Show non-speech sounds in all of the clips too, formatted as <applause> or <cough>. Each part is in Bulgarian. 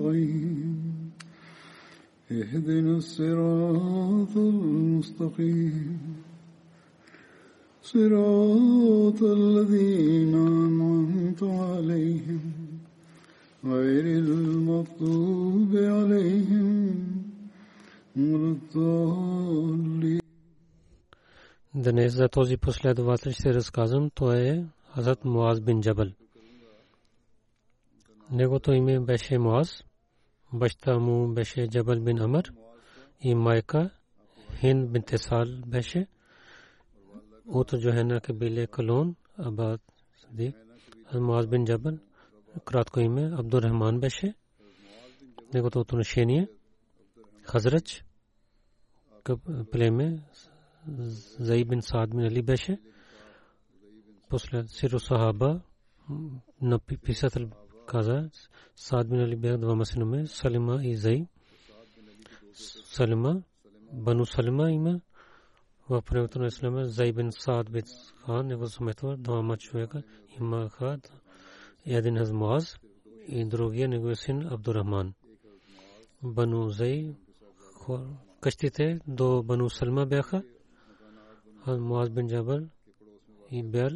نستعين اهدنا الصراط المستقيم صراط الذين أنعمت عليهم غير المغضوب عليهم ولا الضالين Днес за този последовател ще разказвам. Той е Хазрат Муаз бин Джабал. Негото име беше Муаз, баща му беше Джабал бин Амр и майка Хин бин Тесал беше от Джохена кабиле Калон, Абад Садик. Муаз бин Джабал, кратко име Абдуррахман беше. Негото отношение Хазрач племе Заид бин Саад бин Али беше. После Сиро Сахаба на писател каза Саад бин Али бяха двама синове, Салима и Зай. Салима, Бану Салима има в правото на Ислама Зай бин Саад бин Хан, него самето двама човека имаха един аз Муаз и другия неговия син Абдурахман. Бану Зай къщите до Бану Салма бяха Муаз бин Джабал и Бял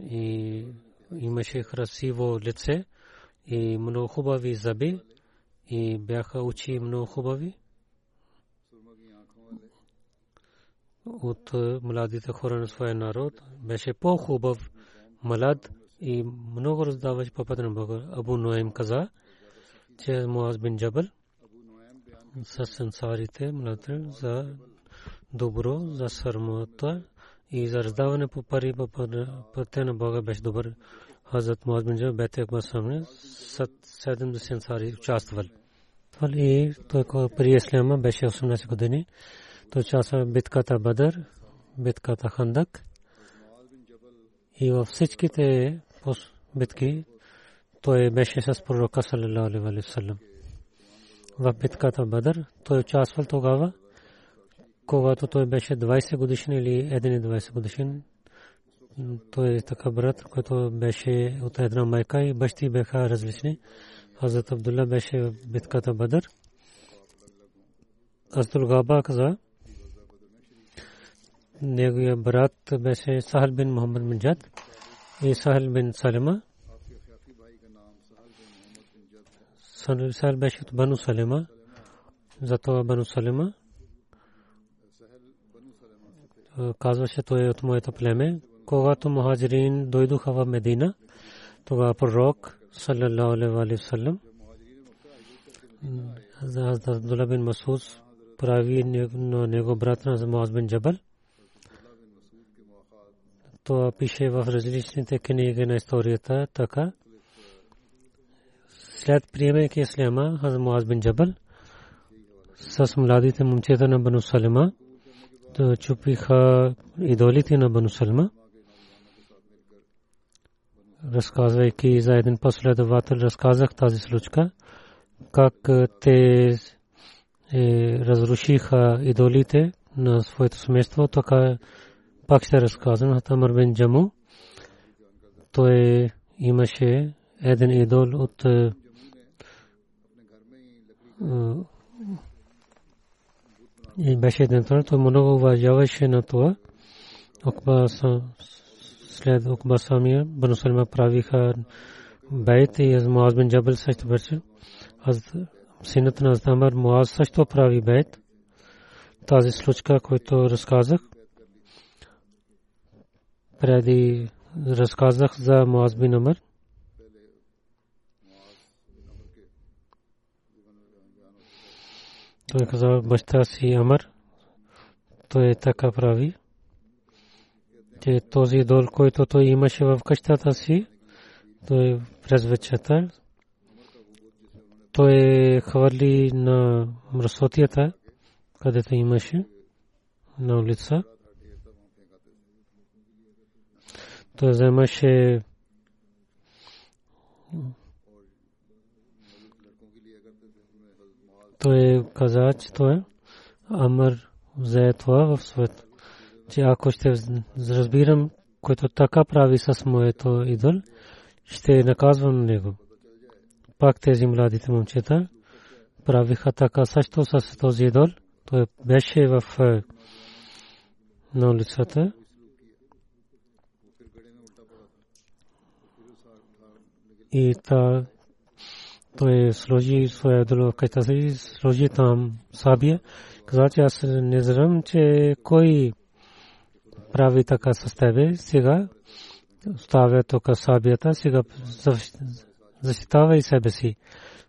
и имаше красиво лице и много хубави зъби и бяха очи много хубави от младите хора на своя народ беше по-хубав млад и много раздаваше папата на Бога. Абу Ноем каза, че Муаз бин Джабал с ансарите младите за добро, за сърмота и за раздаване по пари по пътя на Бога беше добър. Хазрат Муаз бин Джабал бете Акбар самне 70 ансари участвали. И той при Исляма беше 18 години. Той участва в битката Бадър, битката Хандак и във всичките битки той беше с пророка саллалаху когато той беше 20 годишен или 21 годишен. Той е така брат, който беше от една майка и бащи бяха различни. Хазрат Абдулла беше в битката Бадър. Аздул Габа каза, неговия брат беше Сахал бин Мухаммад бин Джад и Сахал бин Салима. Сахал беше от Бану Салима, затова Бану Салима казваше той е от моето племе. Когато мухаджирин дойдоха в Медина, тогава пророк саллалаху алейхи ва саллям за Абдулла бин Масуд прави на него брат на Муаз бин Джабал. Това пише в различните книги на историята така. След приемайки Исляма, Хазрат Муаз бин Джабал с младите момчета на Бану Салима чупиха идолите на Бану Салима. Разказвайки за един последовател, разказах тази случка, как те разрушиха идолите на своето семейство, така пак ще разказвам. Тамар бин Джаму, той имаше един идол от и беше един той много уважаваше на това. Окба след Окба самия, Бану Салма правиха бейт и аз Муаз бин Джабал също беше. Аз синът на Амар Муаз също прави бейт. Тази случка, който разказах, преди разказах за Муаз бин Амар. Той каза баща си Амар. Той е така прави. Че този дол, който той имаше в къщата си, той през вечерта, той хвърли на мръсотията, където имаше на улица. Той вземаше той каза, че той Амар взе това в свет. Че ако ще разбирам, който така прави с моето идол, ще наказвам него. Пак тези младите момчета правиха така също с този идол. Той беше в на улицата. И та той сложи своя идол в си, сложи там сабия. Каза, че аз не знам, че кой прави така с тебе сега оставя тук сабията, сега защитава и себе си.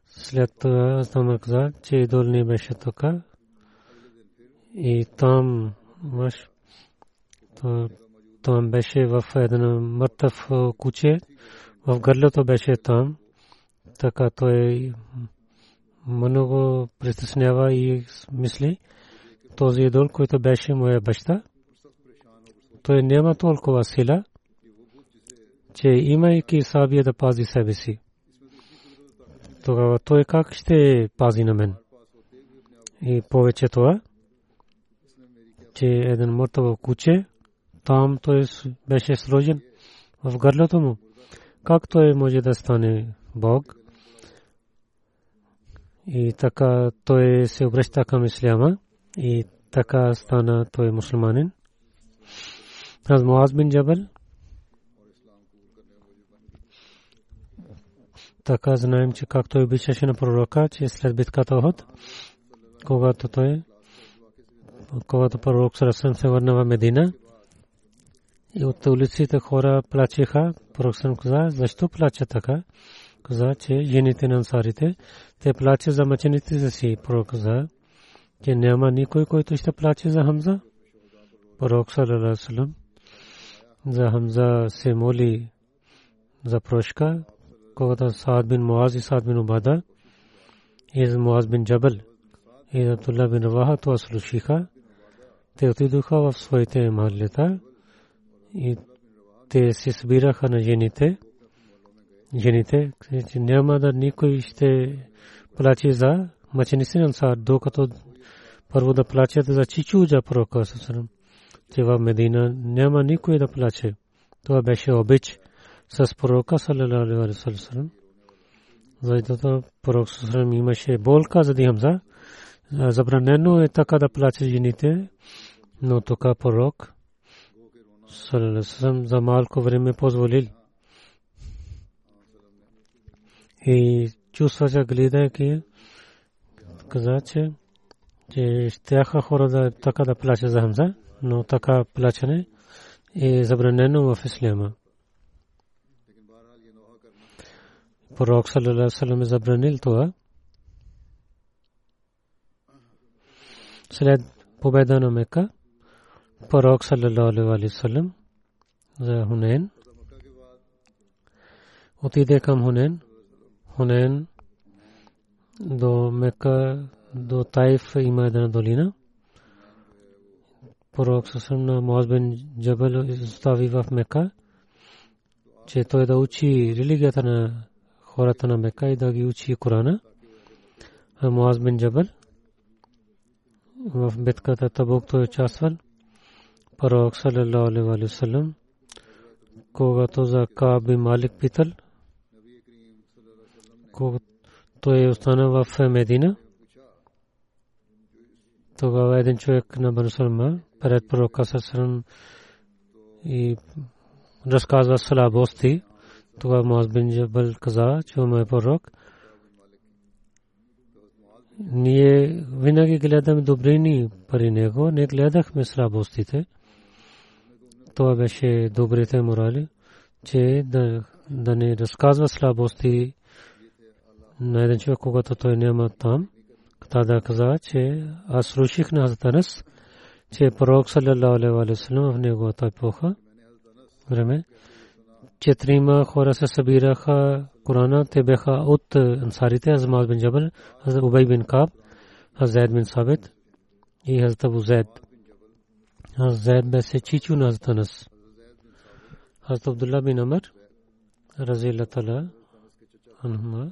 След това Азамар каза, че идол не беше тук. И там мъж, там беше в един мъртъв куче, в гърлето беше там. Така той много притеснява и мисли, този идол, който беше моя баща, той няма толкова сила, че имайки сабия да пази себе си. Тогава той как ще пази на мен? И повече това, че един мъртво куче, там той беше сложен в гърлото му. Как той може да стане Бог? И така той се обръща към исляма и така стана той мусулманин. Аз Муаз бин Джабал така знаем, че както обичаше на пророка, че след битката Охот, когато той, когато пророк Сарасан се върна в Медина, и от улиците хора плачеха, пророк Сарасан каза, защо плача така? Каза, че жените на ансарите, те плачат за мъчените за си. Пророк каза, че няма никой, който ще плаче за Хамза. Пророк Сарасан за Хамза се моли за прошка, когато Саад бин Муаз и Саад бин Убада и Муаз бин Джабал и Абдулла бин Раваха това слушиха. Те отидоха в своите махалета и те се събираха на жените. Жените, че няма да никой ще плаче за мъченици на докато първо да плачат за чичуджа пророка Сасарам. Че в Медина няма никой да плаче. Това беше обич с пророка саллалаху алейхи ва саллям. Защото пророк саллалаху имаше болка за Хамза. Забранено е така да плаче жените, но тук пророк саллалаху за малко време позволил. И чувства, че гледайки, каза, че че щяха хора да така да плачат за Хамза, но така плачене е забранено в Исляма. пророк саллалаху алейхи вассалам е забранил това. След победа на Мека, пророк саллалаху алейхи вассалам за Хунейн отиде към Хунейн. Хунейн до Мека, до Тайф има една долина. Пророк саллалаху на Муаз бин Джабал остави в Мека, че той да учи религията на хората на Мека и да ги учи Корана. Муаз бин Джабал в битката Табук той участвал. Пророк саллалаху алейхи ва саллям когато за Кааб бин Малик питал той остана в Медина. Тогава един човек на Банусалма пред пророка Сасрам и разказва слабости тогава Муаз бин Джабал каза, че ме пророк. Ние винаги гледаме добрини пари него, не гледахме слабостите. Това беше добрите морали, че да, да не разказва слабости на един човек, когато той няма там. Тада каза, че аз слушах на Хазатанас, че пророк саллалаху алейхи ва в неговата епоха време четирима хора се събираха Корана. Те бяха от ансарите, Азмаз бин Джабал, Хазрат Убай бин Каб, Хазрат бин Сабит и Хазрат Абу Зайд. Хазрат Зайд беше чичу на Хазрат Анас. Хазрат Абдулла бин Амр, рази Аллах Тала, анхума,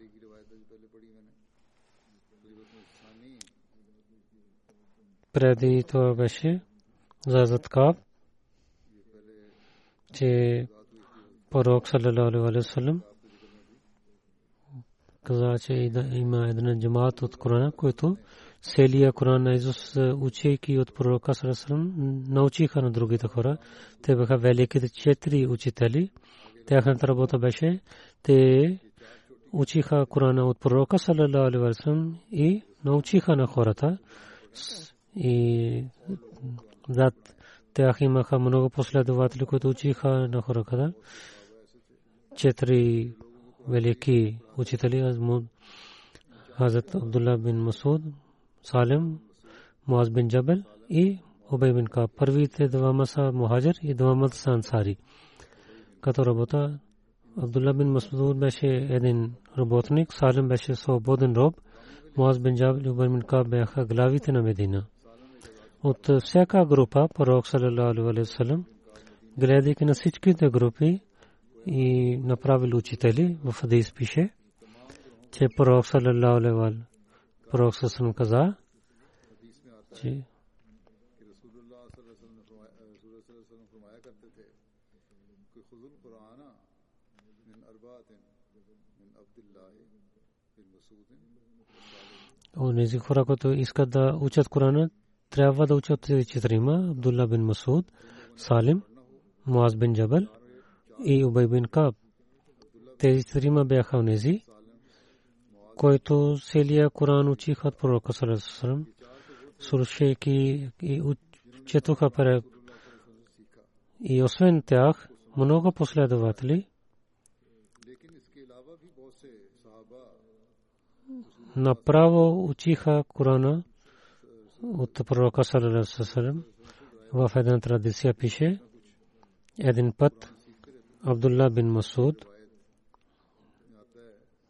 преди това беше за Заткаб, че пророк саллалаху алейхи каза, че има един джамаат от Корана, който целия Коран на Изус учейки от пророка Сарасрам научиха на другите хора. Те бяха великите четири учители. Тяхната работа беше, те учиха Корана от пророка саллям и научиха на хората. И зад тях имаха много последователи, които учиха на хората. Четири велики учители Хазрат Абдулла бин Масуд, Салим, Муаз бин Джабел и Убай бин Каб. Първите двама са мухаджир и двама са ансари. Като работа Абдулла бин Масуд беше един работник, Салим беше свободен роб, Муаз бин Джабел и Убай бин Каб бяха главите на Медина. От всяка група, пророк саллалаху алейхи ва саллям, гледайки на всичките групи, и направил учители в хадис пише, че пророк саллалаху алейхи ва пророк саллаллаху каза, че онези хора, които искат да учат Корана, трябва да учат четирима, Абдулла бин Масуд, Салим, Муаз бин Джабал – и Убай бин Каб. Тези трима бяха онези, които целия Коран учиха от пророка Салесалам, слушайки и четоха пред и освен тях много последователи. Направо учиха Корана от пророка Салесалам. В една традиция пише един път Абдулла бин Масуд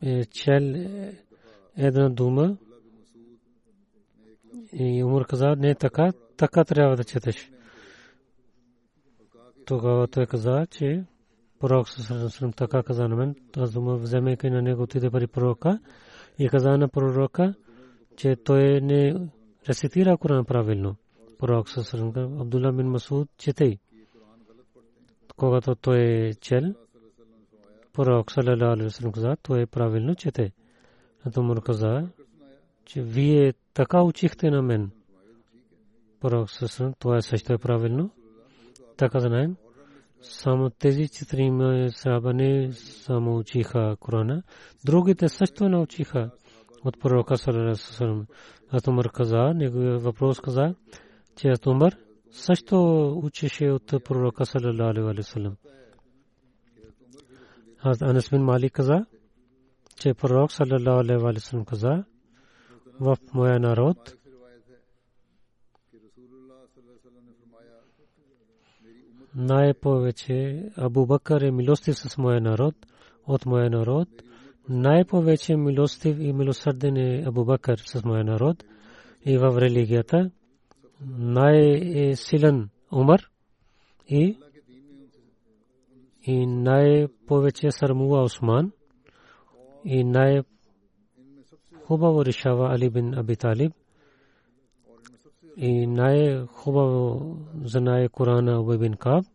е чел една дума и Умар каза, не така, така трябва да четеш. Тогава той каза, че пророк Сърсърм така каза на мен, аз дума вземайки на него отиде пари пророка и каза на пророка, че той не рецитира Коран правилно. Пророк Сърсърм Абдулла бин Масуд четей когато той е чел, пророк салалаху алейхи вассалам каза, той е правилно чете. А му каза, че вие така учихте на мен. Пророк салалаху това също е правилно. Така знаем. Само тези четирима саба не само учиха Корана, другите също научиха от пророка салалаху алейхи вассалам. Атумар каза, въпрос каза, че Атумар също учеше от пророка саллям. Аз Анас бин Малик каза, че пророк саллям каза в моя народ най-повече Абу Бакър е милостив с моя народ, от моя народ, най-повече милостив и милосърден е Абу Бакър с моя народ и в религията най-силен Умар и и най-повече сърмува Осман и най хубаво решава Али бин Аби Талиб и най хубаво знае Корана Убай бин Каб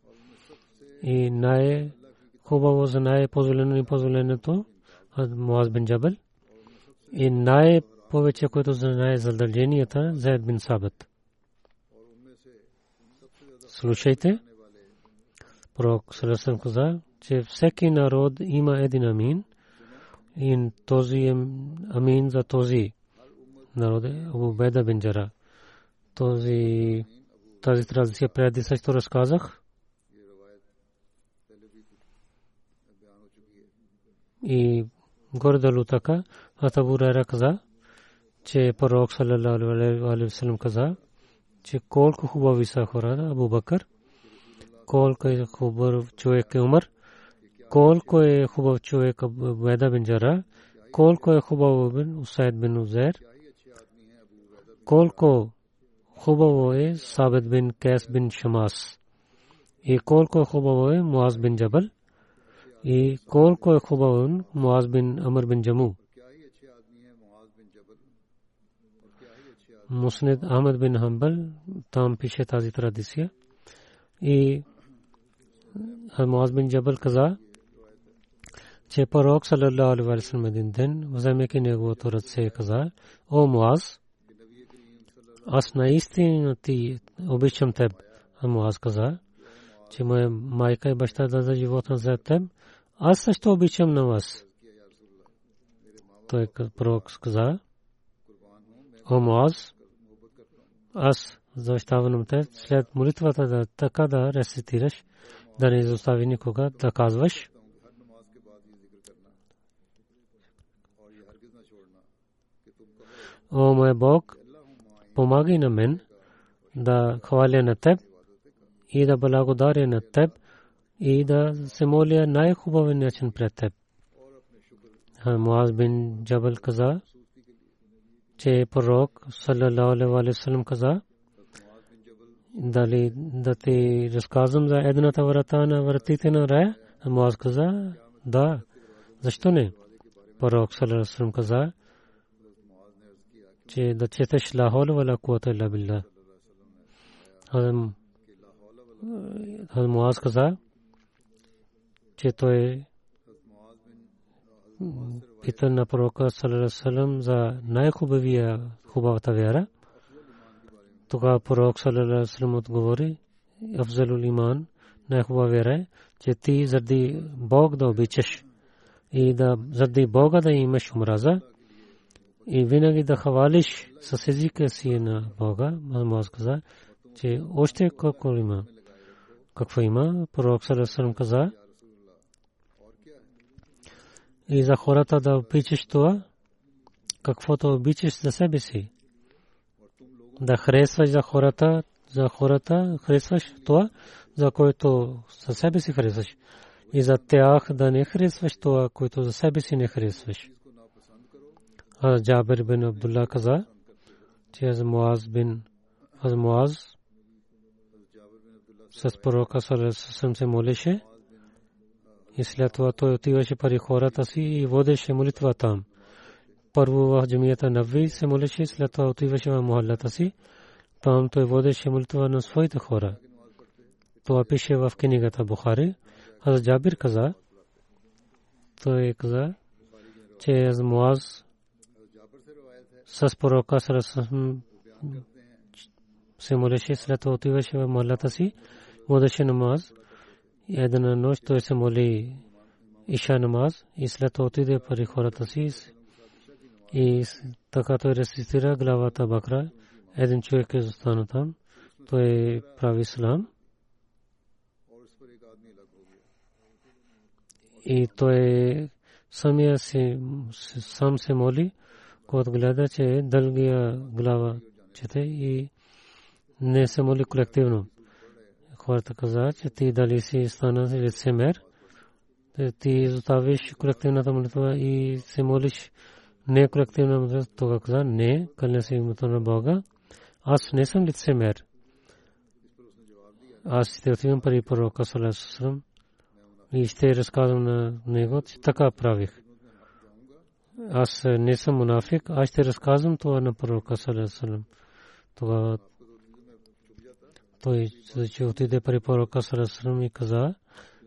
и най хубаво знае позволено и позволеното Муаз бин Джабал и най повече който знае задълженията Заед бин Сабат. Слушайте, пророк Сарасан каза, че всеки народ има един амин и този амин за този народ е Абу Беда бин Джара. Този тази традиция преди също разказах. И горе-долу така, Атабу Райра каза, че пророк саллалаху алейхи ва саллям каза, че колко хубави са хората, Абу Бакър, колко е хубав човек е Умар, колко е хубав човек Беда бин Джара, колко е хубав бин Усайд бин Узер, колко хубаво е Сабет бин Кес бин Шамас и колко хубаво е Муаз бин Джабал и колко е хубаво Муаз бин Амр бин Джаму. Муснед Ахмед бин Хамбал там пише тази традиция и Муаз бин Джабал каза че пророк саллалаху алейхи ва саллям един ден вземайки неговото ръце каза о Муаз аз наистина ти обичам теб. А Муаз каза, че моя майка и баща даде живота за теб. Аз също обичам на вас. Той пророк каза, о Муаз, аз защавам те след молитвата да така да рецитираш, да не изостави никога, да казваш. О, мой Бог, помагай на мен да хваля на теб и да благодаря на теб и да се моля най-хубавия начин пред теб. Муаз бин Джабал каза, че пророк саллалаху алейхи ва саллям каза, дали да ти разказвам за едната врата на вратите на рая? Муаз каза, да, защо не? Пророк саллалаху алейхи ва саллям каза, че да четеш ла хаула вала кувата илля билlah. Хазам Муаз каза, че той пита на пророка салам за най-хубавия хубавата вяра. Тогава пророк салам отговори, Афзалул иман, най-хубава вяра е, че ти заради Бог да обичаш и да заради Бога да имаш омраза и винаги да хвалиш с езика си на Бога, Мазмаз каза, че още какво има. Какво има? Пророк Сарасарам каза, и за хората да обичаш това, каквото обичаш за себе си. Да харесваш за хората, за хората харесваш това, за което за себе си харесваш. И за тях да не харесваш това, което за себе си не харесваш. Аз Джабир бин Абдулла каза, че аз Муаз бин аз Муаз с пророка Салесъм се молеше и след това той отиваше пари хората си и водеше молитва там. Първо в джамията Нави се молеше, след това отиваше в мухаллата си. Там той водеше молитва на своите хора. Това пише в книгата Бухари. Аз Джабир каза, той каза, че аз Муаз с пророка се молеше, след това отиваше в молята си, водеше намаз. Една нощ той се моли Иша намаз и след това отиде пари хората си и така той рецитира главата Бакра. Един човек е застана там. Той прави слам. И той самия се, сам се моли когато гледа, че дългия глава чете и не се моли колективно. Хората каза, че ти дали си стана лицемер, ти изоставиш колективната молитва и се молиш не колективна молитва, тогава каза, не, кълня си името на Бога, аз не съм лицемер. Аз ще отивам пари пророка Салесусрам и ще разказвам на него, че така правих. аз не съм мунафик, аз ще разказвам това на пророка Салесалам. Тогава той че отиде при пророка Салесалам и каза,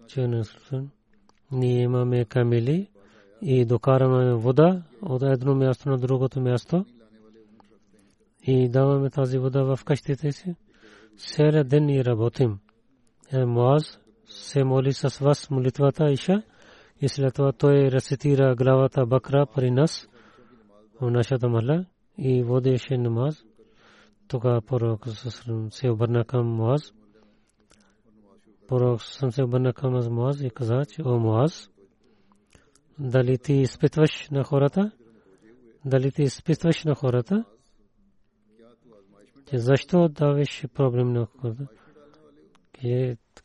че ние имаме камили и докараме вода от едно място на другото място и даваме тази вода в къщите си. Целият ден и работим. Е, Муаз се моли с вас молитвата Иша и след това той рецитира главата Бакра при нас в нашата махла и водеше намаз. Тогава пророк се обърна към Муаз. Пророк се обърна към Муаз и каза, че о Муаз, дали ти изпитваш на хората? Дали ти изпитваш на хората? Че защо даваш проблем на хората?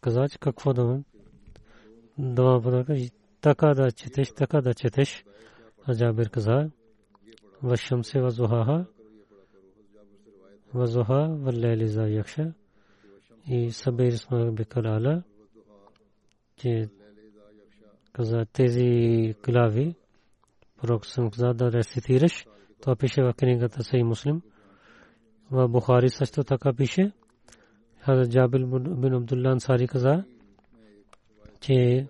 Каза, че какво да да така да четеш, така да четеш. А Джабир каза, Вашам се вазухаха, вазуха валлели за якша и сабир сма бикалала, че каза тези глави, пророк съм каза да рецитираш, това пише в книгата Сей Муслим. В Бухари също така пише. Хазрат Джабил бин Абдулла Ансари каза, че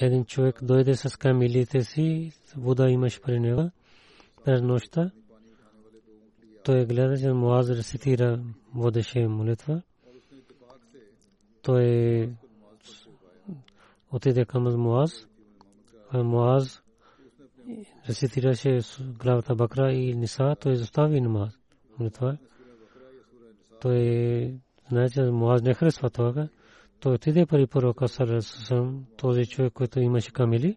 един човек дойде с камилите си, вода имаш при него през нощта. Той гледа, че Муаз рецитира, водеше молитва. Той отиде към Муаз. Муаз рецитираше главата Бакра и Ниса, той изостави намаз. Молитва. Той знае, че Муаз не харесва това той отиде при пророка Сарасам, този човек, който имаше камили,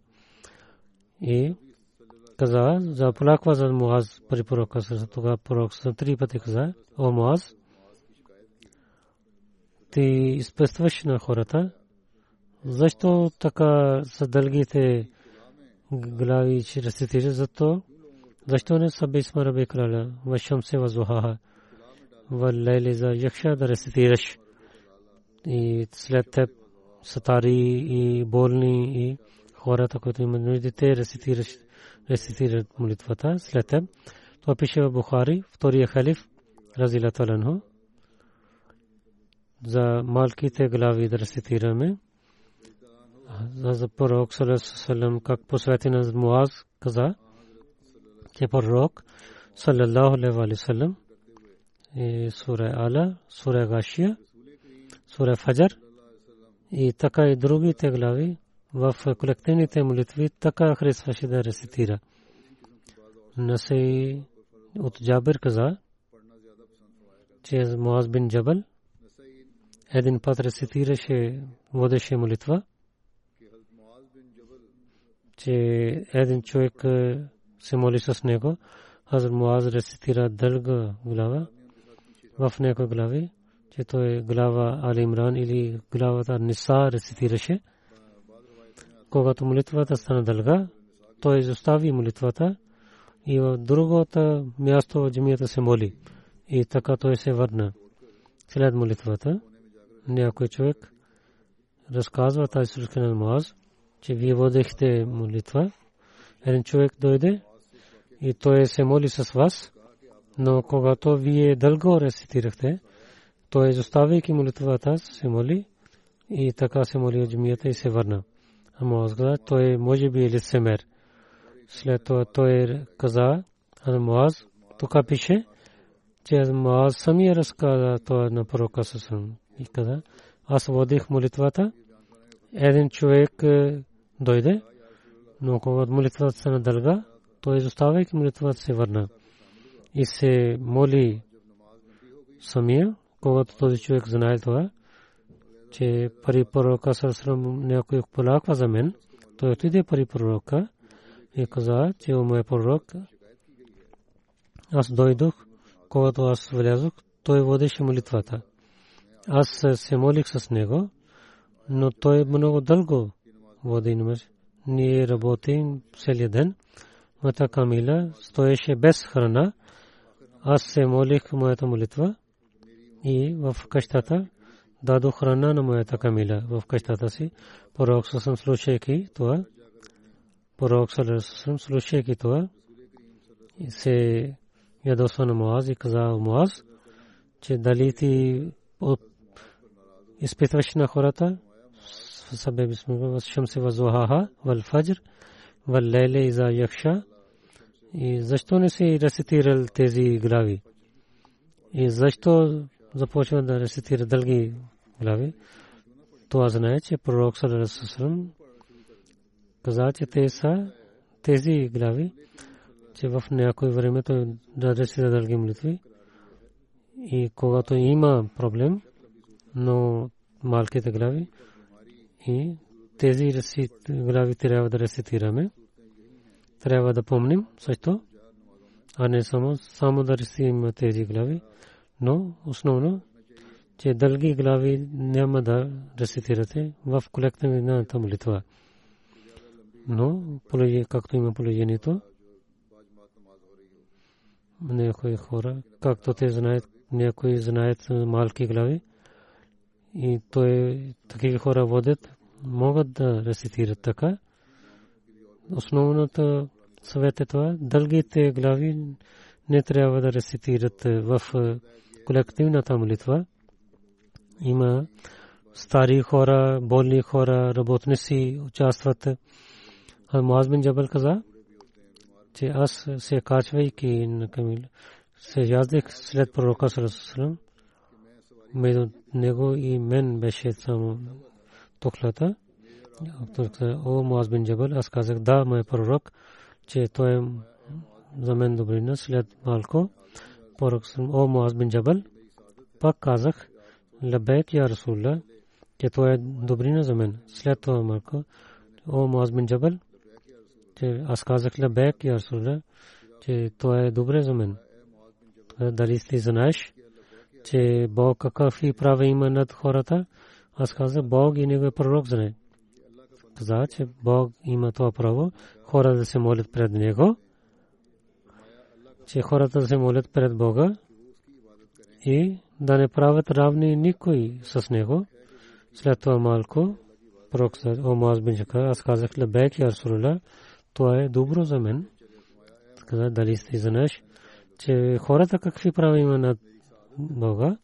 и каза, заплаква за Муаз при пророка. Тогава пророк Сарасам три пъти каза, о Муаз, ти изпъстваш на хората, защо така са дългите глави, че рецитираш, зато? Защо не са бисма раби краля, вашам се въздухаха, валейли за якша да рецитираш. И след теб сатари и болни и хората, които имат нуждите, рецитират молитвата след теб. Това пише в Бухари, втория халиф, Разила Таланху. За малките глави да рецитираме. За пророк Салам, как посвети на Муаз каза, че пророк саллаллаху алейhi ва саллям и сура Ала, сура Гашия, сура Фаджар и така и другите глави в колективните молитви така харесваше да рецитира. Насей от Джабир каза, че Муаз бин Джабал един път рецитираше, водеше молитва, че един човек се моли с него, Хазр Муаз рецитира дълга глава в някои глави че той глава Али Имран или главата Ниса рецитираше. Когато молитвата стана дълга, той изостави молитвата и в другото място в джамията се моли. И така той се върна. След молитвата, някой човек разказва тази случка на Муаз, че вие водехте молитва. Един човек дойде и той се моли с вас, но когато вие дълго рецитирахте, той изоставяйки молитвата се моли и така се моли от джамията и се върна. Каза, той може би е лицемер. След това той каза, Муаз, тук пише, че Муаз самия разказа това на пророка Сасан. И каза, аз водих молитвата, един човек е, дойде, но когато молитвата се надълга, той изоставяйки молитвата се върна. И се моли самия, когато този човек знае това, че пари пророка Сарасрам някой полаква за мен, той отиде пари пророка и каза, че о мой пророк, аз дойдох, когато аз влязох, той водеше молитвата. Аз се молих с него, но той много дълго води намаз. Ние работим целият ден. Моята камила стоеше без храна. Аз се молих моята молитва и в къщата дадох храна на моята камила в къщата си. Пророк съм слушайки това. пророк Салерасусалам, слушайки това, се ядосва на Муаз и каза Муаз, че дали ти изпитваш на хората, سبب بسم الله والشمس وضحاها والفجر والليل إذا يخشى и защо не си рецитирал тези глави? И защо започва да рецитира дълги глави? Това знае, че пророк Салерасусалам каза, че те са тези глави, че в някой време той да рецитира дълги молитви. И когато има проблем, но малките глави, и тези глави трябва да рецитираме. Трябва да помним също, а не само, само да рецитираме тези глави, но основно, че дълги глави няма да рецитирате в колективната молитва. Но, както има положението, някои хора, както те знаят, някои знаят малки глави, и той такива хора водят, могат да рецитират така. Основната съвет е това, дългите глави не трябва да рецитират в колективната молитва. Има стари хора, болни хора, работници участват. Муаз бин Джабал каза, че аз се качвайки на камил, се яздех след пророка Салесалам, между него и мен беше само тухлата. О, Муаз бин Джабал, аз казах, да, мой пророк, че той е за мен добрина. След малко, пророк, о, Муаз бин Джабал, пак казах, лабек я Расулла, че той е добрина за мен. След това малко, о, Муаз бин Джабал, че аз казах лабек я Расулла, че той е добре за мен. Дали ти знаеш, че Бог какъв и право има над хората. Аз казах, Бог и негови пророк знае. Каза, че Бог има това право, хора да се молят пред Него, че хората да се молят пред Бога и да не правят равни никой с Него. След това малко, пророк о Муаз бин Шака, аз казах, лебек и Арсурула, това е добро за мен. Каза, дали сте знаеш, че хората какви права има над Бога.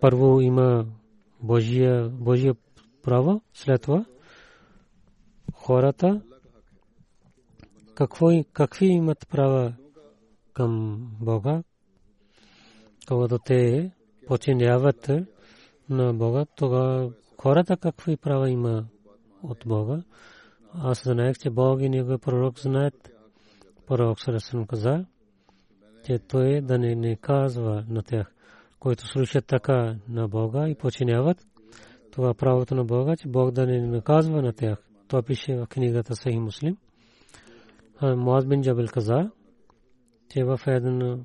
Първо има Божия, Божия право, след това хората какво, какви имат права към Бога, когато те починяват на Бога, тогава хората какви права има от Бога. Аз знаех, че Бог и Негови пророк знаят. Пророк Сарасан каза, че той да не, не казва на тях, които слушат така на Бога и починяват, това правото на Бога, че Бог да не наказва на тях. Това пише в книгата Сахи Муслим. Муаз бин Джабел каза, че в един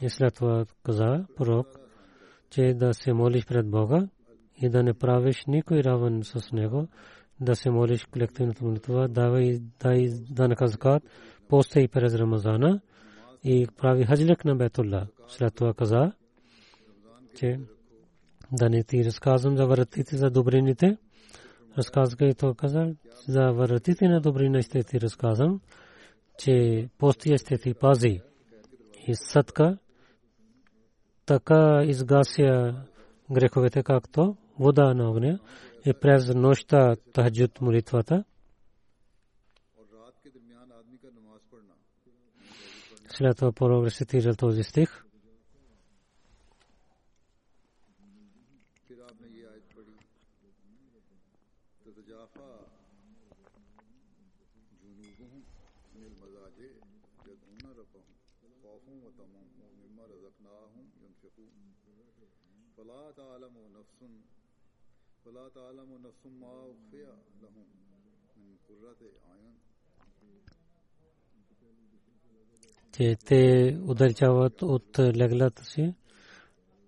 И след това каза пророк, че да се молиш пред Бога и да не правиш никой равен с него, да се молиш колективната молитва, давай дай данъка закат, посте и през Рамазана и прави хаджлек на Бетулла. След това каза, че да не ти разказвам за вратите за добрините. Разказка и то каза, за вратите на добрина ще ти разказвам, че постия ще ти пази. И съдка така изгася греховете, както вода на огня и през нощта тахджуд молитвата. След това пророк рецитирал този стих. خوفوں و تمام مما رضقنا ہوں ینفقون۔ فلا تعلم و نفسن فلا تعلم و نفسم ما اخفیا لہم من قررت آئین че те سے от леглата си,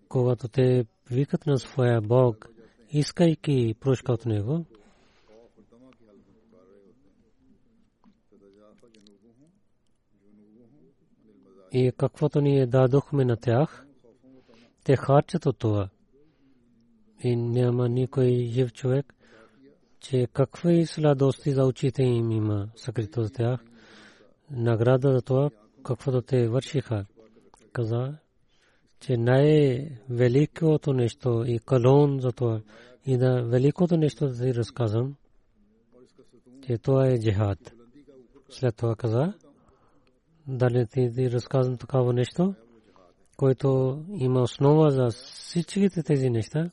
когато те викат на своя Бог, искайки прошка от Него, И каквото ние дадохме на тях, те харчат от това. И няма никой жив човек, че какви сладости за очите им има съкрито за тях. Награда за това, каквото те вършиха. Каза, че най-великото нещо и колон за това и да великото нещо да ти разказвам, че това е джихад. След това каза, дали ти, разказвам такава нещо, което има основа за всичките тези неща.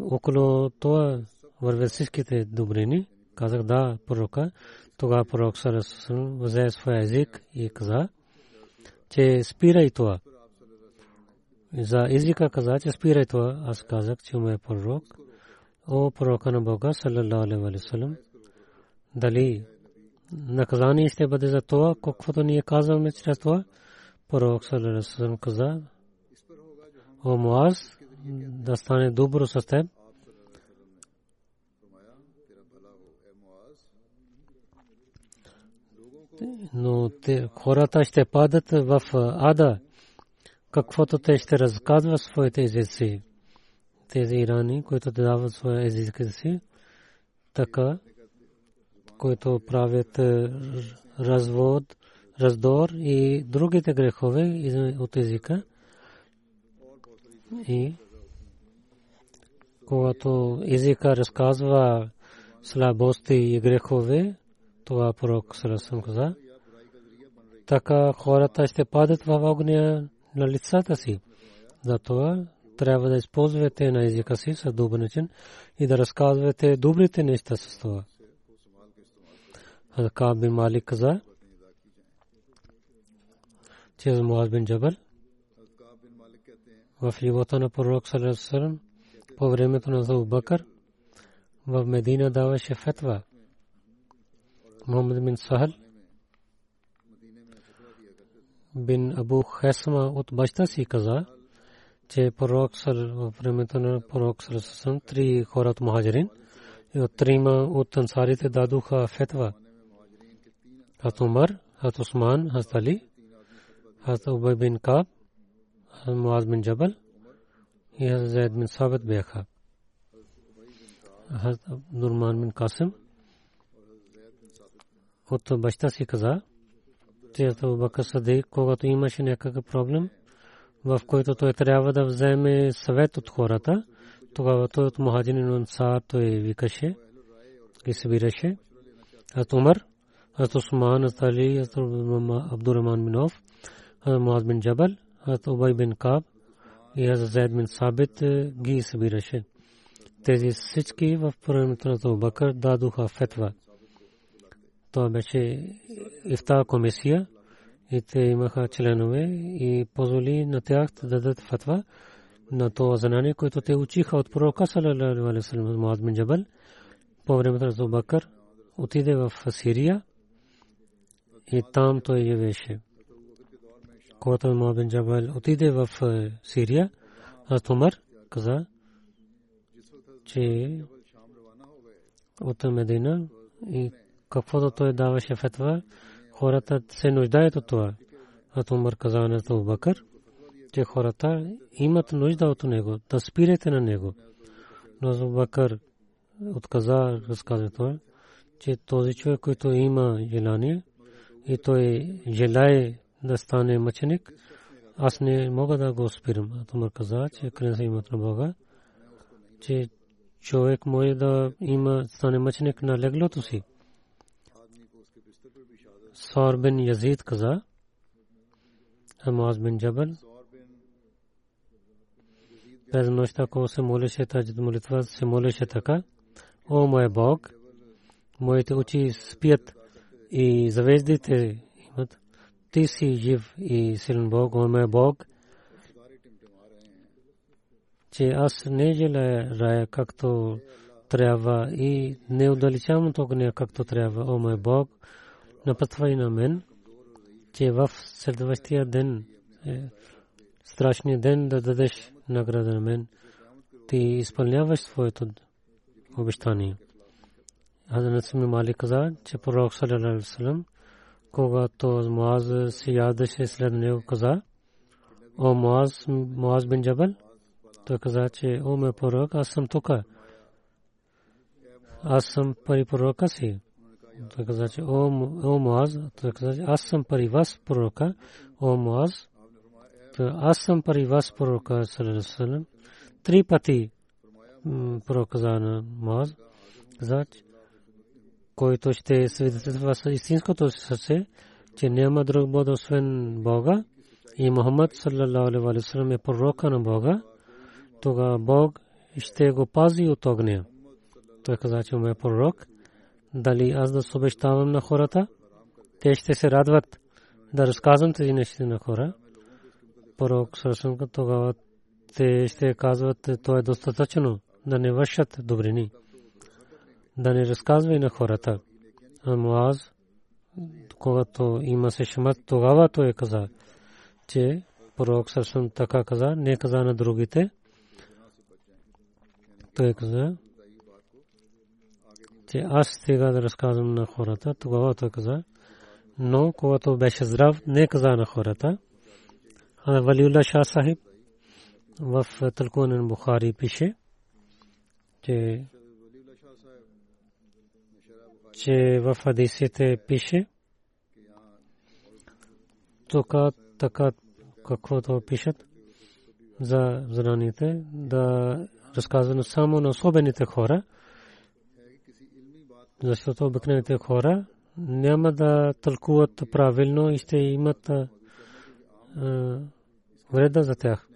Около това вървят всичките добрини. Казах да, пророка. Тогава пророк Сарасусън взе своя език и каза, че спирай това. За езика каза, че спирай това. Аз казах, че ме пророк. О, пророка на Бога, саллалаху алейхи дали наказание ще бъде за това, каквото ние казваме чрез това. Пророк саллалаху каза, о Муаз, да стане добро с теб. Но те, хората ще падат в ада, каквото те ще разказват своите езици. Тези ирани, които дават своя език си, така които правят е, развод, раздор и другите грехове от езика. И когато езика разказва слабости и грехове, това пророк Сарасам каза, така хората ще падат в огня на лицата си. Затова трябва да използвате на езика си с добър начин и да разказвате добрите неща с това. Каб бин Малик каза, че Муаз бин Джабал в живота на пророк Салесалам по времето на Абу Бакър в Медина даваше фетва. Мухаммад бин Сахал бин Абу Хесма от баща си каза, че пророк в времето на пророк Салесалам три хора от Мухаджирин и от трима от ансарите дадоха фетва – حضرت عمر حضرت عثمان حضرت علی حضرت عبی بن کاب حضرت معاذ بن جبل یہ حضرت زید بن ثابت بیخا حضرت عبدالرحمان بن قاسم от баща си каза, че Бакър Садик, когато имаше някакъв проблем, в който той трябва да вземе съвет от хората, тогава той от Мухаджин и Ансар той викаше и събираше. Аз Умар حضرت عثمان حضرت علی حضرت عبدالرحمان بن عوف حضرت معاذ بن جبل حضرت عبی بن کعب и حضرت زید بن ثابت ги събираше. Тези всички в времето на Абубакър дадоха фетва. Това беше ифта комисия и те имаха членове и позволи на тях да дадат фетва на това знание, което те учиха от пророка салалаху и там той явеше. Когато Муабин Джабал отиде в Сирия, аз Умар каза, че от Медина и каквото той даваше фетва, хората се нуждаят от това. Аз Умар каза на Бакър, че хората имат нужда от него, да спирате на него. Но Абу Бакър отказа разказа това, че този човек, който има желание, и той желае да стане мъченик, аз не мога да го спирам. Тумар каза, че крен имат на Бога, че човек може да има стане мъченик на леглото си. Сар бин Язид каза, Амаз бин Джабал, през нощта, когато се молеше тази молитва, се молеше така, О, мой Бог, моите очи спят и звездите имат. Ти си жив и силен Бог, он ме Бог, че аз не желая рая както трябва и не удалечавам от огня както трябва. О мой Бог, напътва и на мен, че в следващия ден, е, страшния ден да дадеш награда на мен. Ти изпълняваш своето обещание. Хазрат Сими Мали каза, че пророк саллалаху алейхи вассалам, когато Муаз се ядеше след него каза, о Муаз, Муаз бин Джабал, той каза, че о ме пророк, аз съм тук. Аз съм пари пророка си. Той каза, че о, о Муаз, той каза, че аз съм пари вас пророка, о Муаз, аз съм пари вас пророка, саллалаху Три пъти пророк каза на Муаз, каза, който ще свидетелства с истинското сърце, че няма друг Бог освен Бога. И Мухаммад саллалаху е на Бога, тогава Бог ще го пази от огня. Да не разказва и на хората. А Муаз, когато имаше шамат, тогава той каза, че пророк съвсем така каза, не каза на другите. Той каза, че аз сега да разказвам на хората, тогава той каза, но когато беше здрав, не каза на хората. А Валиулла Шah Сахиб в Талкуан Бухари пише, че че в хадисите пише така, така каквото пишат за зараните да разказвано само на особените хора, защото обикновените хора няма да тълкуват правилно и ще имат вреда за тях.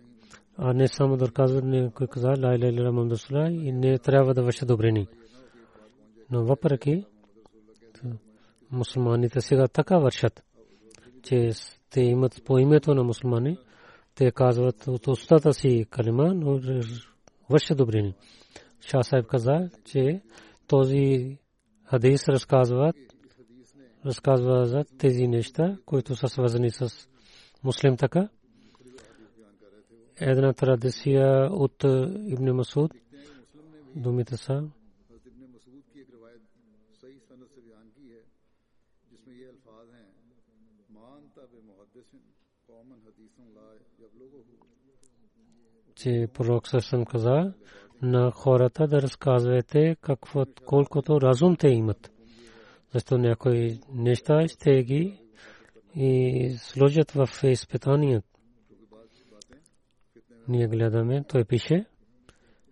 А не само да разказват някой каза, ла иля иля и не трябва да вършат добрини. Но въпреки мусулманите сега така вършат, че те имат по името на мусулмани, те казват от устата си калима, но вършат добрини. Шах Сайб каза, че този хадис разказва, разказва за тези неща, които са свързани с муслим така. Една традиция от Ибн Масуд, думите са, че пророк съвсем каза на хората да разказвате какво, колкото разум те имат. Защо някои неща ще ги и сложат в изпитания. Ние гледаме, той пише,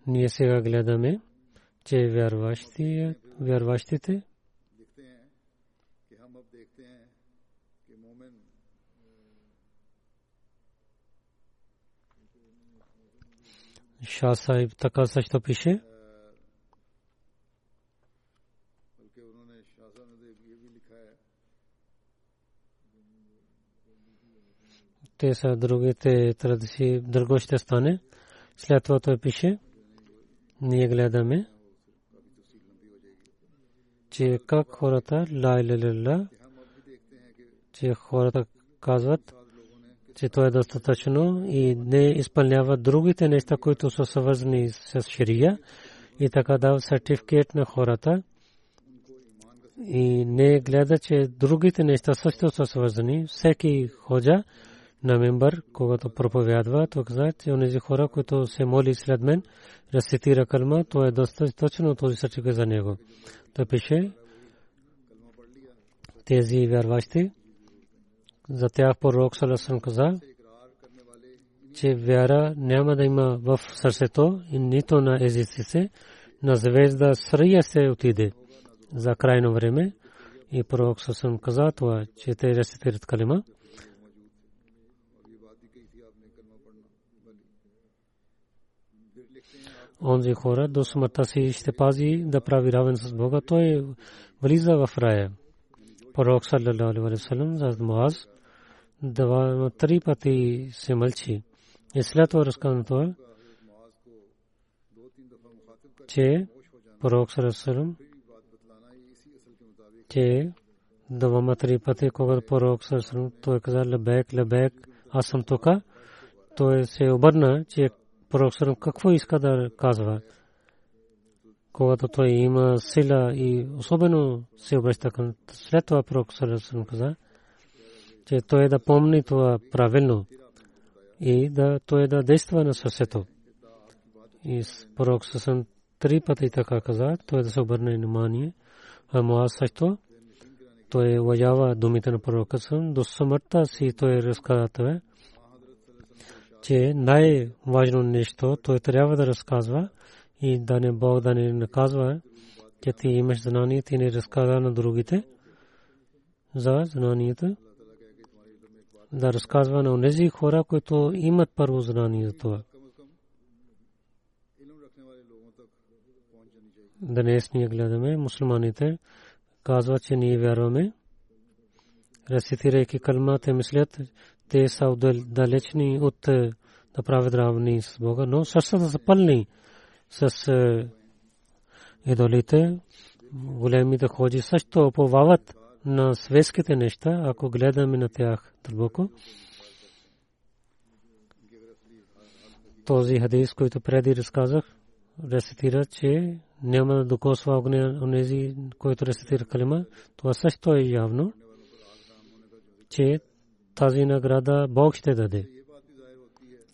ние сега гледаме, че вярващите Шah Sahib така също пише. Те са другите традиции, друго ще стане. След това той пише, ние гледаме, че как хората, ла че хората казват, че то е достатъчно и не изпълнява другите неща, които са свързани с ширия и така дава сертификат на хората и не гледа, че другите неща също са свързани. Всеки ходжа на мембър, когато проповядва, то каза, че онези хора, които се моли след мен, рецитира калма, то е достатъчно този сертификат за него. Той пише, тези вярващи, за тях пророк Саласан каза, че вяра няма да има в сърцето и нито на езиците, на звезда Срия се отиде за крайно време. И пророк Саласан каза това, че те рецитират калима. онзи хора до смъртта си ще пази да прави равен с Бога, той влиза в рая. Пророк саллалаху два, три пъти се мълчи. И след това разказано е, че пророк Сарасалам, че двама три пъти, когато пророк Сърсърм, той каза лебек, лебек, аз съм тук. Той се обърна, че пророк Сърсърм какво иска да казва. Когато той има сила и особено се обръща към след това пророк Сърсърм каза, че той да помни това правилно и да той да действа на сърцето. И пророк Сърсърм три пъти така каза, той да се обърне внимание. А Муаз също той уважава думите на пророка съм до смъртта си той разказва, че най-важно нещо той трябва да разказва и да не Бог да не наказва, че ти имаш знание, ти не разказва на другите за знанието. Да разказва на тези хора, които имат първо знание за това. Днес ние гледаме мусулманите, казва, че ние вярваме. Рецитирайки калма, те мислят, те са далечни от да правят равни с Бога, но сърцата са пълни с идолите. Големите ходи също оповават на светските неща, ако гледаме на тях дълбоко. Този хадис, който преди разказах, рецитира, че няма да докосва огня онези, които рецитира калима, това също е явно, че тази награда Бог ще даде.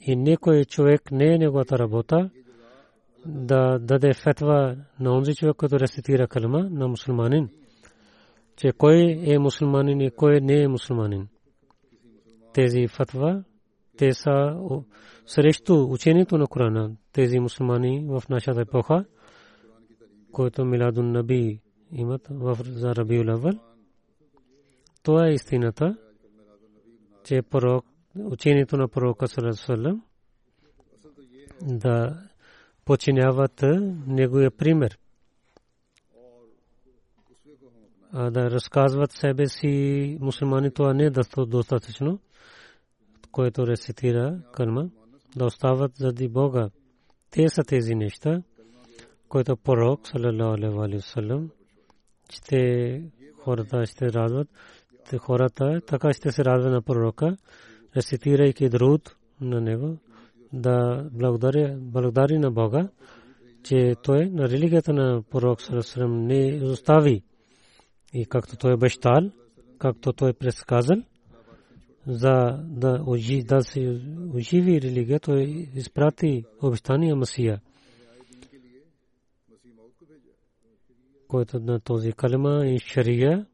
И никой човек не е неговата работа да даде фетва на онзи човек, който рецитира калима на мусулманин, че кой е мусулманин и кой не е мусулманин. Тези фатва, те са срещу учението на Корана. Тези мусулмани в нашата епоха който Миладун Наби имат в за Рабиул Авал. Това е истината, че пророк, учението на пророка Салам да починяват неговия пример. А да разказват себе си мусулмани, това не е достатъчно, което рецитира кълма, да остават заради Бога. Те са тези неща който пророк саллалаху алейхи васалам ще хората ще радват хората така ще се радват на пророка рецитирайки друд на него да благодари на Бога че той на религията на пророк саллалаху не остави и както той обещал както той предсказал за да оживи религия той изпрати обещания Масия който на този калма и шария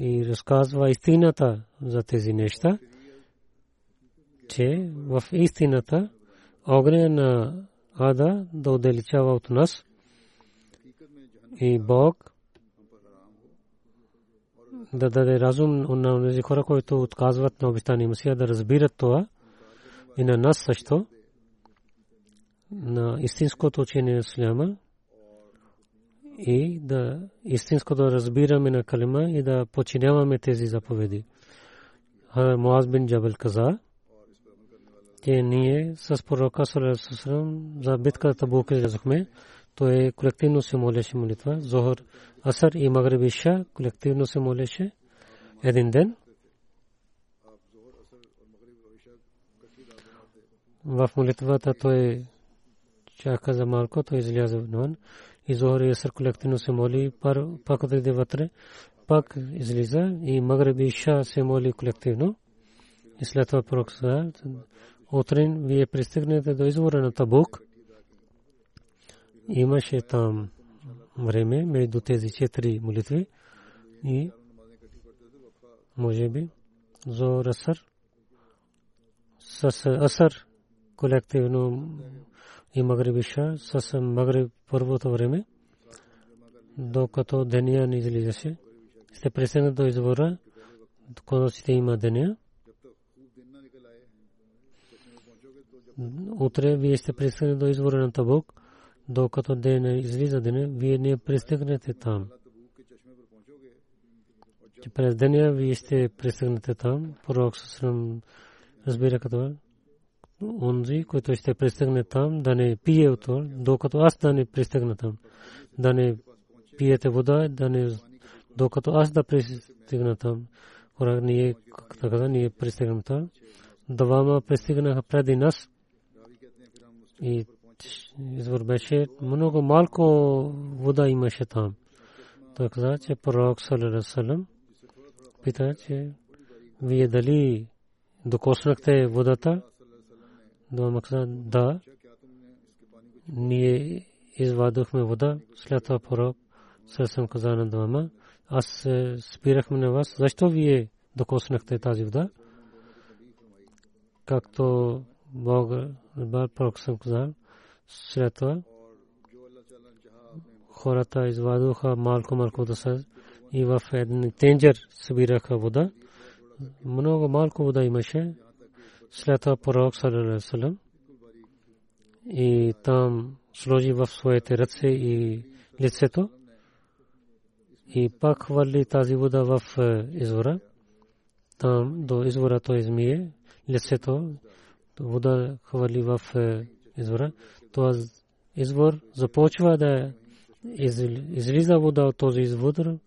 и разказва истината за тези неща, че в истината огня на ада да отдалечава от нас и Бог да даде разум на тези хора, които отказват на обещания Масия да разбират това и на нас също на истинското учение на Исляма и да истинско да разбираме на калима и да починяваме тези заповеди. Муаз бин Джабал каза, че ние с пророка Салесусрам за битката Табук излязохме. Той колективно се молеше молитва. Зохър, Асар и Магриб Иша колективно се молеше един ден. В молитвата той чака за малко, той изляза навън и Зохар и Аср колективно се моли, пак отиде вътре, пак излиза и Магреб и Иша се моли колективно. И след това пророк утрин вие пристигнете до извора на Табук. Имаше там време между тези четири молитви и може би Зор Асър с Асър колективно и Магрибиша с Магриб първото време, докато деня не излизаше. Ще пресена до извора, ще има деня. Утре вие ще пристигнете до извора на Табук, докато ден излиза деня, вие не пристигнете там. Че през деня вие ще пристигнете там. Пророк Сасрам разбира като онзи, който ще пристигне там, да не пие от това, докато аз да не пристигна там. Да не пиете вода, да не докато аз да пристигна там. Хора, ние, както каза, ние пристигнем там. Двама пристигнаха преди нас. И извор беше много малко вода имаше там. Той каза, че пророк Салерасалам пита, че вие дали докоснахте водата? Двама каза, да. Ние извадохме вода, след това пророк Салерасалам каза на двама, аз спирахме на вас, защо вие докоснахте тази вода? Както Бог, пророк съм казал, след това хората извадоха малко малко да са и в един тенджер събираха вода. Много малко вода имаше. След това пророк салам и там сложи в своите ръце и лицето и пак хвърли тази вода в извора. Там до извора той измие лицето, вода хвърли в извора. Това извор започва да излиза вода от този извор,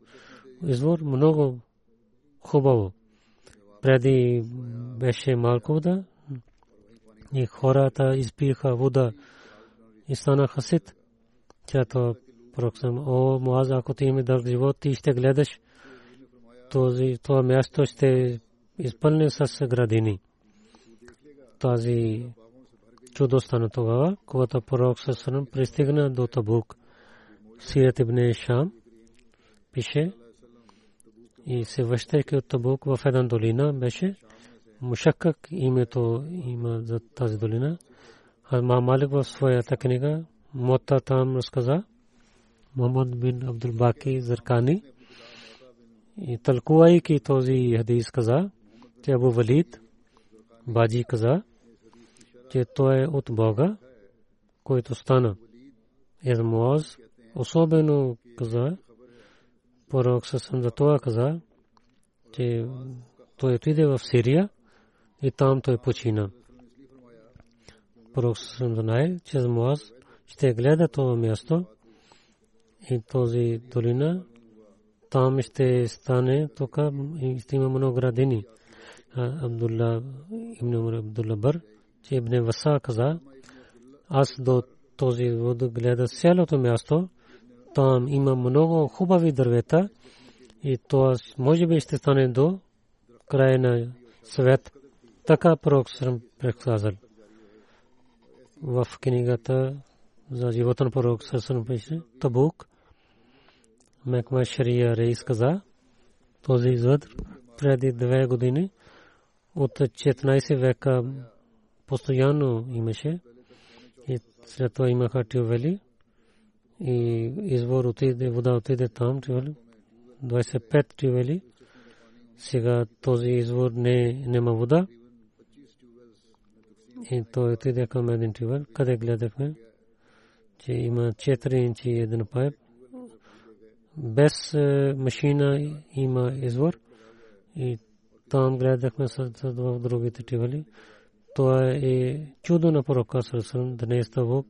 извор много хубаво. Преди беше малко вода и хората изпиха вода и станаха сит. Чето проксам, о, Муаз, ако ти има дълг живот, ти ще гледаш този, това място ще изпълни с градини. Тази чудо стана тогава, когато пророк Сасанам пристигна до Табук. Сират ибн Шам пише и се връщайки от Табук в една долина беше Мушакък името има за тази долина. Ма Малик в своята книга Мота там разказа Мухаммад бин Абдул Баки Заркани и тълкувайки този хадис каза, че Абу Валид Баджи каза, че той е от Бога, който стана. Ермоз особено каза, пророк съсъм за това каза, че той отиде в Сирия и там той почина. Пророк съсъм знае, че Ермоз ще гледа това място и този долина, там ще стане, тук ще има много градини. Абдулла ибн Абдулла Бар, че Ибн Васа каза, аз до този вод гледа цялото място, там има много хубави дървета и то може би ще стане до края на свет. Така пророк съм предсказал. В книгата за живота на пророк съм пише Табук. Мекма Шария Рейс каза, този извод преди две години от 14 века постоянно имаше. И след това имаха тювели. И извор отиде, вода отиде там, тювели. 25 тювели. Сега този извор не няма вода. И той отиде към един тювел, къде гледахме, че има 4 инчи един пайп. Без машина има извор. И там гледахме с другите тювели. Това е чудо на пророка Сърсън, днес Тавук.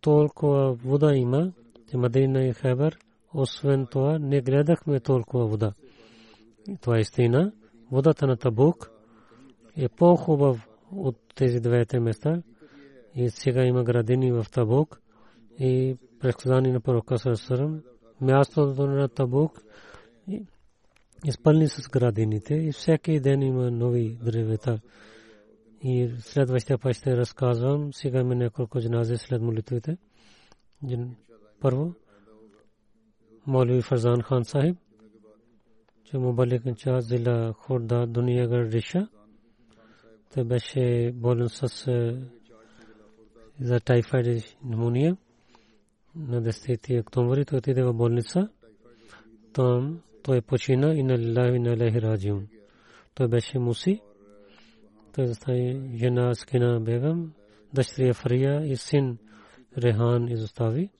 Толкова вода има, че Мадина и Хебър, освен това, не гледахме толкова вода. Това е истина. Водата на Табук е по-хубав от тези двете места. И сега има градини в Табук и предсказани на пророка Сърсън. Мястото на Табук изпълни с градините и всеки ден има нови древета. И следващия път ще разказвам. Сега има няколко джанази след молитвите. Първо, Молви Фарзан хан сахиб, че му балик ча зила Хорда Дуниягар Риша. Той беше болен с за тайфайд пневмония. На 10 октомври той отиде в болница. Там той почина и на лилахи на лехи раджиун. Той беше муси. Той застане жена Скина Бегам, дъщеря Фария и син Рехан изостави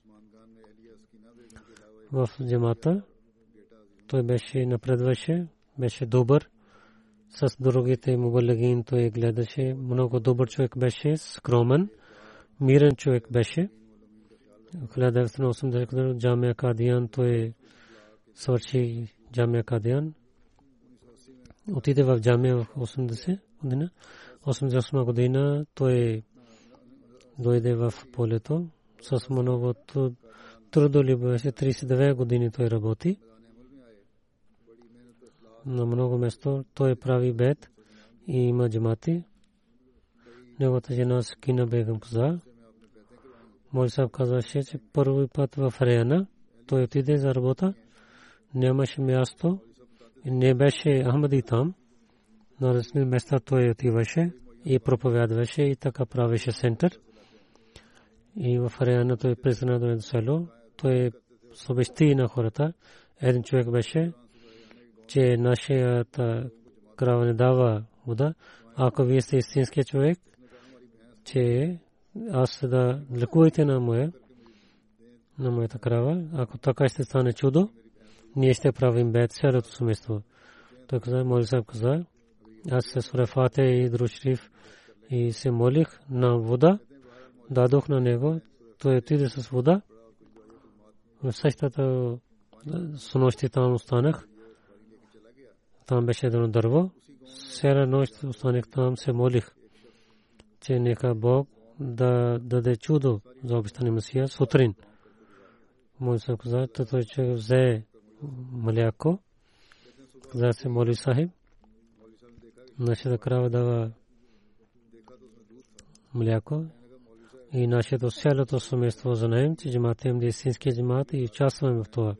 в джамата. Той беше напредваше, беше добър. С другите мубалигин той гледаше. Много добър човек беше, скромен, мирен човек беше. 1980 джамия Кадиян той свърши Джамия Кадиан. Отиде в Джамия в 80 година. 88 година той дойде в полето с много трудоли беше 39 години той работи. На много место той прави бед и има джамати. Неговата жена Скина Бегам каза. Мой саб казваше, че първи път в Раяна той отиде за работа. Нямаше място. Не беше Ахмади там. На разни места той отиваше и проповядваше и така правеше център. И в Раяна той призна до село. Той съобщи на хората. Един човек беше, че нашата крава не дава вода. Ако вие сте истински човек, че аз да лекувайте на моя, на моята крава. Ако така ще стане чудо, ние ще правим бед цялото семейство. Той каза, моли се каза, аз се сурафате и друшриф и се молих на вода, дадох на него, той отиде с вода. В същата снощи там останах. Там беше едно дърво. Сера нощ останах там, се молих, че нека Бог да даде чудо за обещания Месия сутрин. Мой се каза, той че взе мляко, за се моли сахиб. Нашата крава дава мляко и нашето цялото семейство знаем, че джаматем е истински джамат и участваме в това.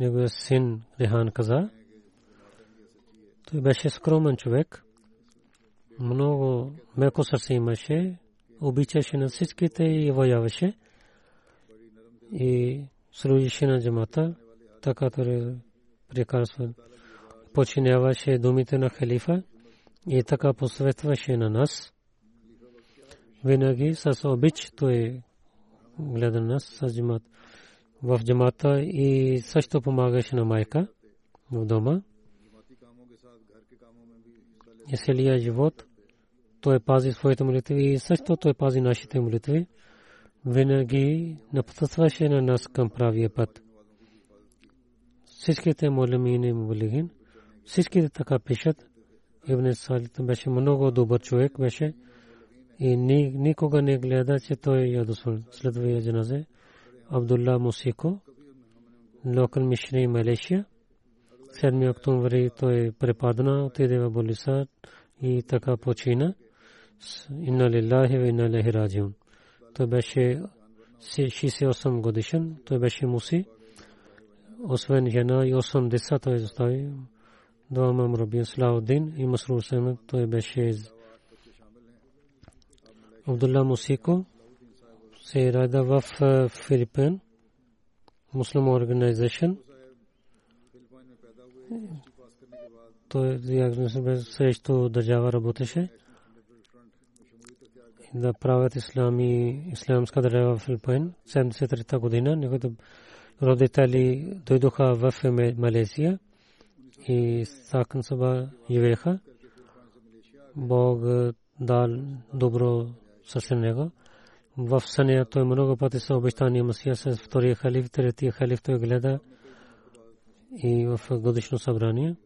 Неговият син Рехан каза, той беше скромен човек, много меко сърце имаше, обичаше на всичките и вояваше и служише на джамата, така той прекарства. Починяваше думите на халифа и така посветваше на нас. Винаги с обич той гледа нас с джамат. В джамата и също помагаше на майка в дома. И целия живот той пази своите молитви и също той пази нашите молитви. Винаги напътстваше на нас към правия път. Всичките молимини молигин, всичките така пишат. Ибн Салит беше много добър човек, беше и никога не гледа, че той е ядосан. Следва я джаназе. Абдулла Мусико, локал мишни Малейшия. 7 октомври той препадна, отиде в Болиса и така почина. Инна лиллахи ва инна илайхи раджиун. Той беше 68 годишен, той беше муси. Освен жена и 8 деца той застави. Двама мраби Слаудин и Масрур Семет, той беше Абдулла Мусико се рада в Филипин, Muslim Organization. Той срещу държава работеше да правят ислами, исламска държава в Филипин. 73-та година неговите родители дойдоха в Малезия и Сакан Саба живееха. Бог дал добро със него. В съня той много пъти са обещания Масия с втория халиф, третия халиф той гледа и в годишно събрание.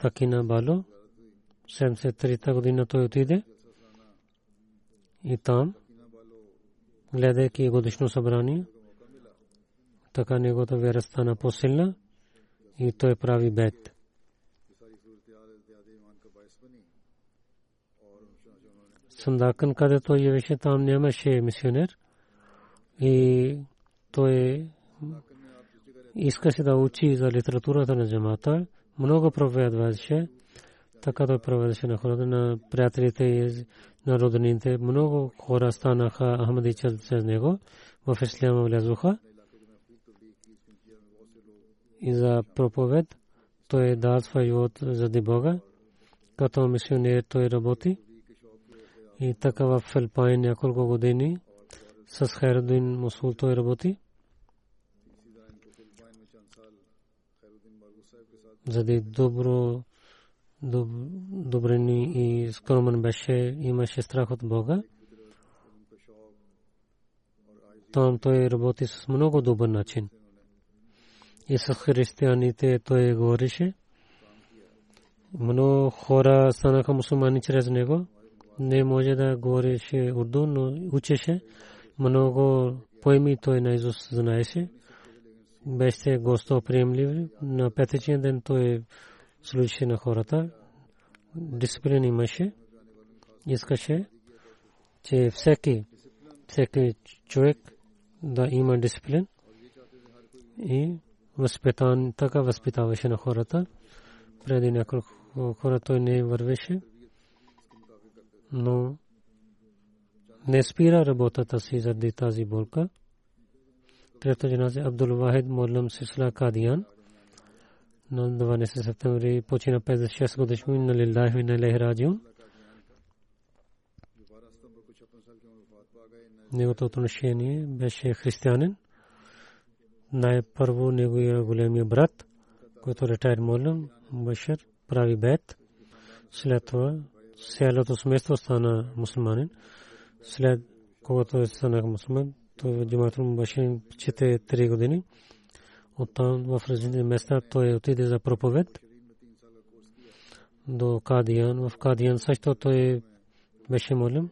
Такина Бало, 73-та година той отиде и там, гледайки годишно събрание, така неговата вера стана по-силна и той прави бед. Сандакан, където явеше там нямаше мисионер и той искаше да учи за литературата на джамата. Много проповядваше, така той проведеше на хората, на приятелите на роднините. Много хора станаха Ахмади чрез него. В Исляма влязоха. И за проповед той дал своя живот заради Бога. Като мисионер той работи. И така в Филипайн няколко години с Хайрудин Мусул той работи. Заради добро добрини и скромен беше, имаше страх от Бога. Там той работи с много добър начин. И с християните той говореше. Много хора станаха мусулмани чрез него. Не може да говореше урду, но учеше. Много поеми той наизуст знаеше. Беше гостоприемлив. На петъчен ден той служеше на хората. Дисциплин имаше. Искаше, че всеки, всеки човек да има дисциплин и възпитан, така възпитаваше на хората. Преди няколко хора той не вървеше, но не спира работата си заради тази болка. Трета джаназе Абдул Вахид Моллам Сисла Кадиян на 12 септември почина 56 годишно на лилахи на лехраджиун. Неговото отношение беше християнин. Най-първо неговия големия брат, който ретайр молям, Башир, прави бед. След това цялото семейство стана мусулманин. След когато стана мусулман, той джаматул Башир чете 3 години. Оттам в различни места той отиде за проповед до Кадиян. В Кадиян също той беше молим.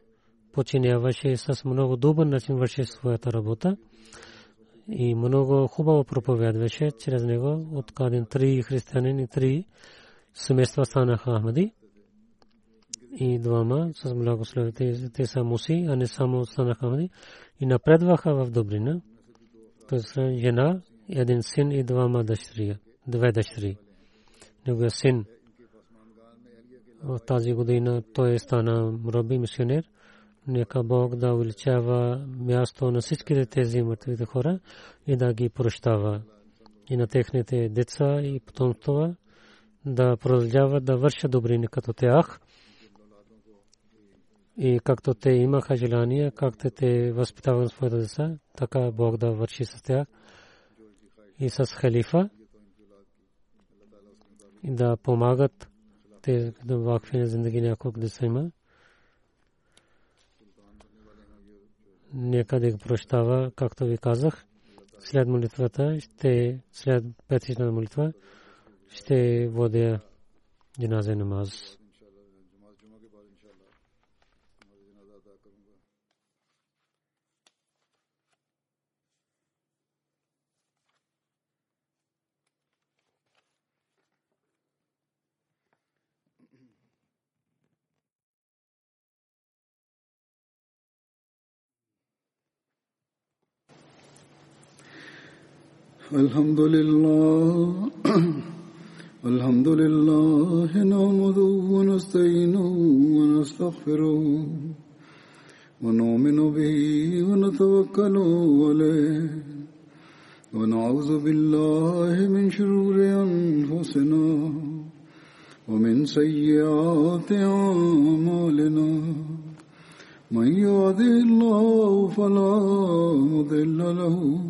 Починяваше с много добър начин върши своята работа и много хубаво проповядваше чрез него от Кадин три християнин и три семейства станаха Ахмади и двама с благословите те са муси, а не само станаха Ахмади и напредваха в добрина. Тоест жена, един син и двама дъщери, две дъщери. Неговия син в тази година той стана роби мисионер. Нека Бог да увеличава място на всичките тези мъртвите хора и да ги прощава. И на техните деца и потомства да продължават да вършат добрини като тях. И както те имаха желание, както те възпитават своите деца, така Бог да върши с тях. И с халифа и да помагат те да вакфи на зиндagi няколко деца има. Нека да прощава, както ви казах. След молитвата, ще, след петична молитва, ще водя джиназе намаз. الحمد لله <clears throat> الحمد لله نحمده ونستعينه ونستغفره ونؤمن به ونتوكل عليه ونعوذ بالله من شرور أنفسنا ومن سيئات أعمالنا. من يهده الله فلا مضل له